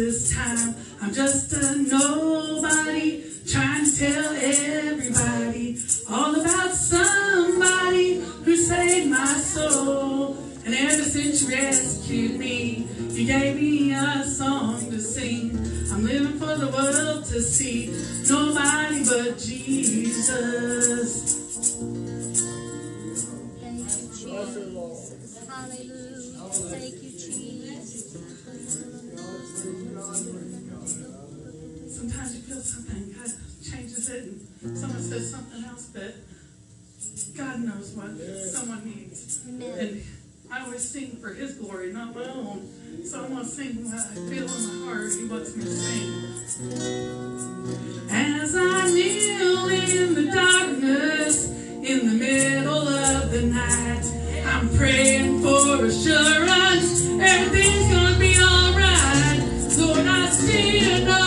This time. I'm just a nobody trying to tell everybody all about somebody who saved my soul. And ever since you rescued me, you gave me a song to sing. I'm living for the world to see nobody but Jesus. Thank you, Jesus. Hallelujah. Thank you. Someone says something else, but God knows what someone needs. And I always sing for His glory, not my own. So I'm going to sing what I feel in my heart He wants me to sing. As I kneel in the darkness, in the middle of the night, I'm praying for assurance. Everything's going to be alright. Lord, I see another.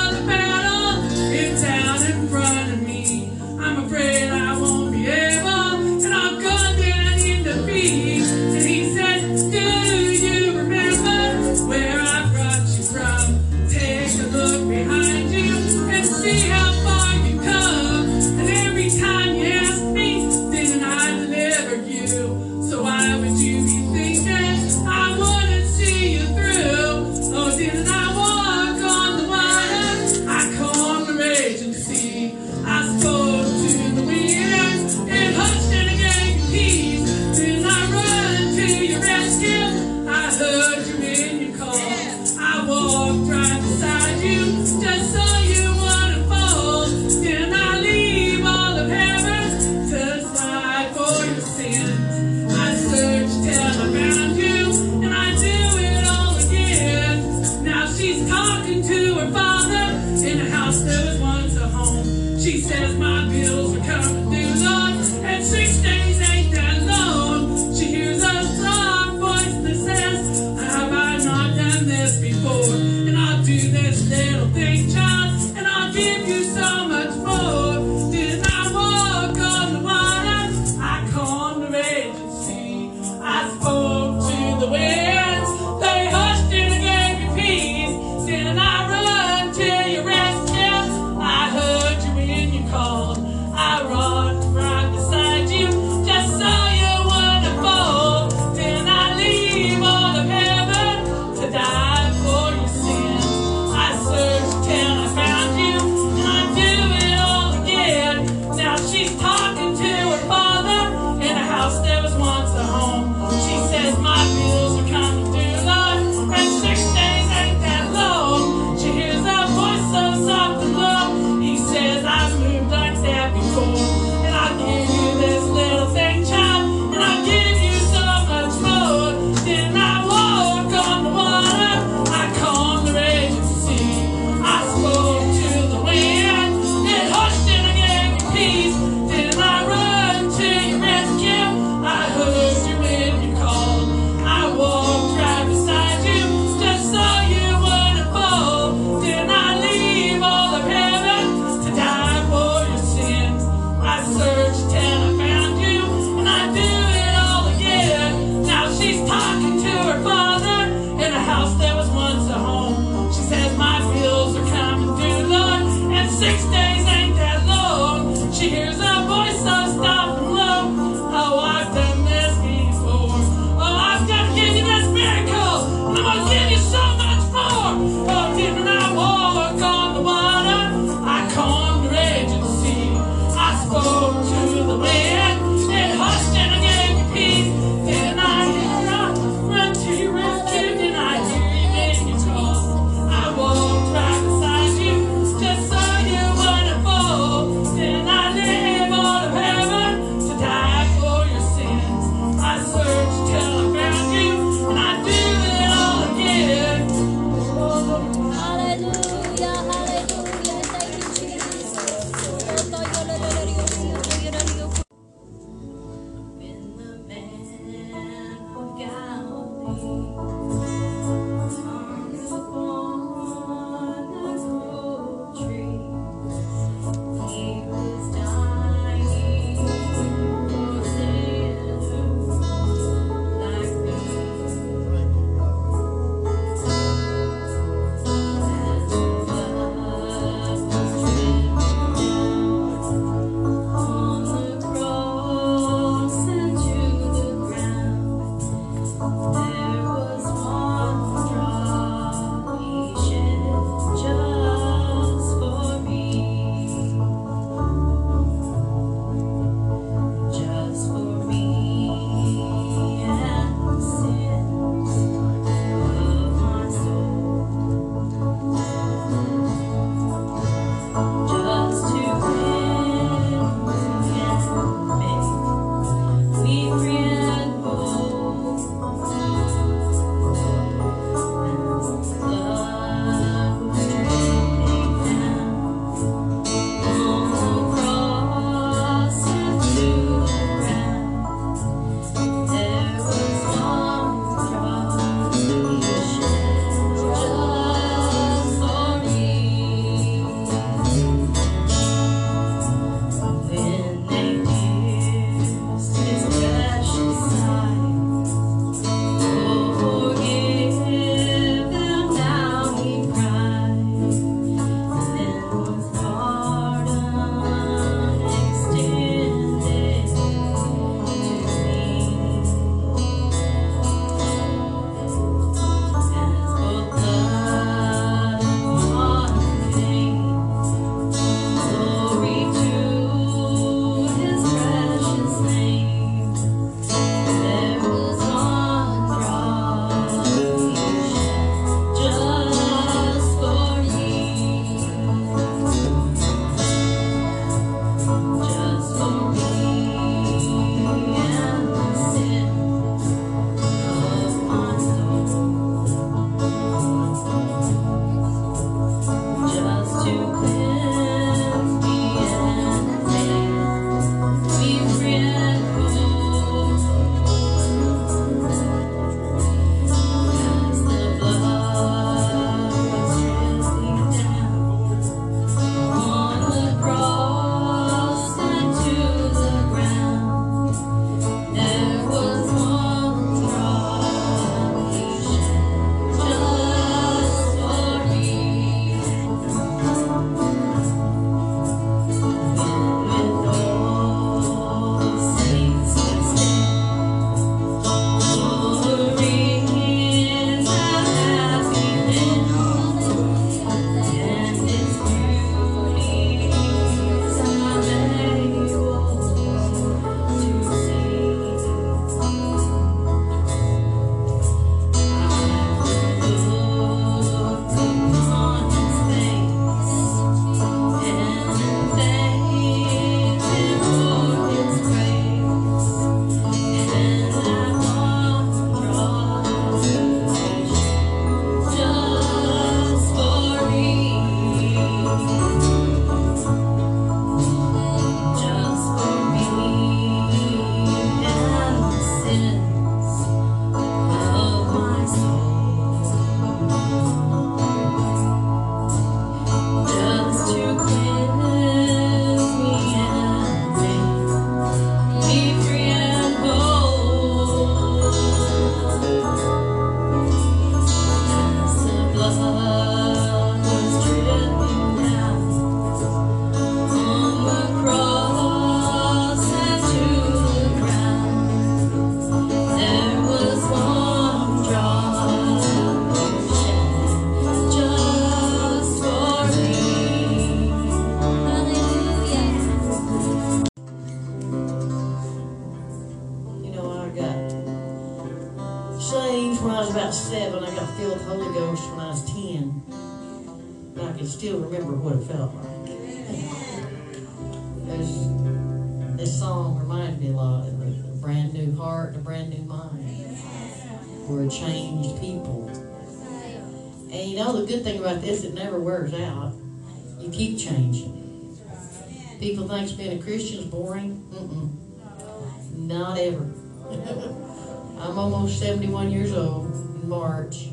61 years old in March.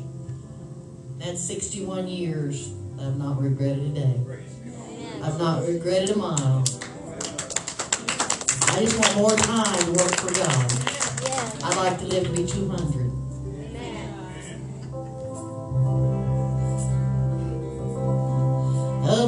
That's 61 years. I've not regretted a day. I've not regretted a mile. I just want more time to work for God. I'd like to live to be 200. A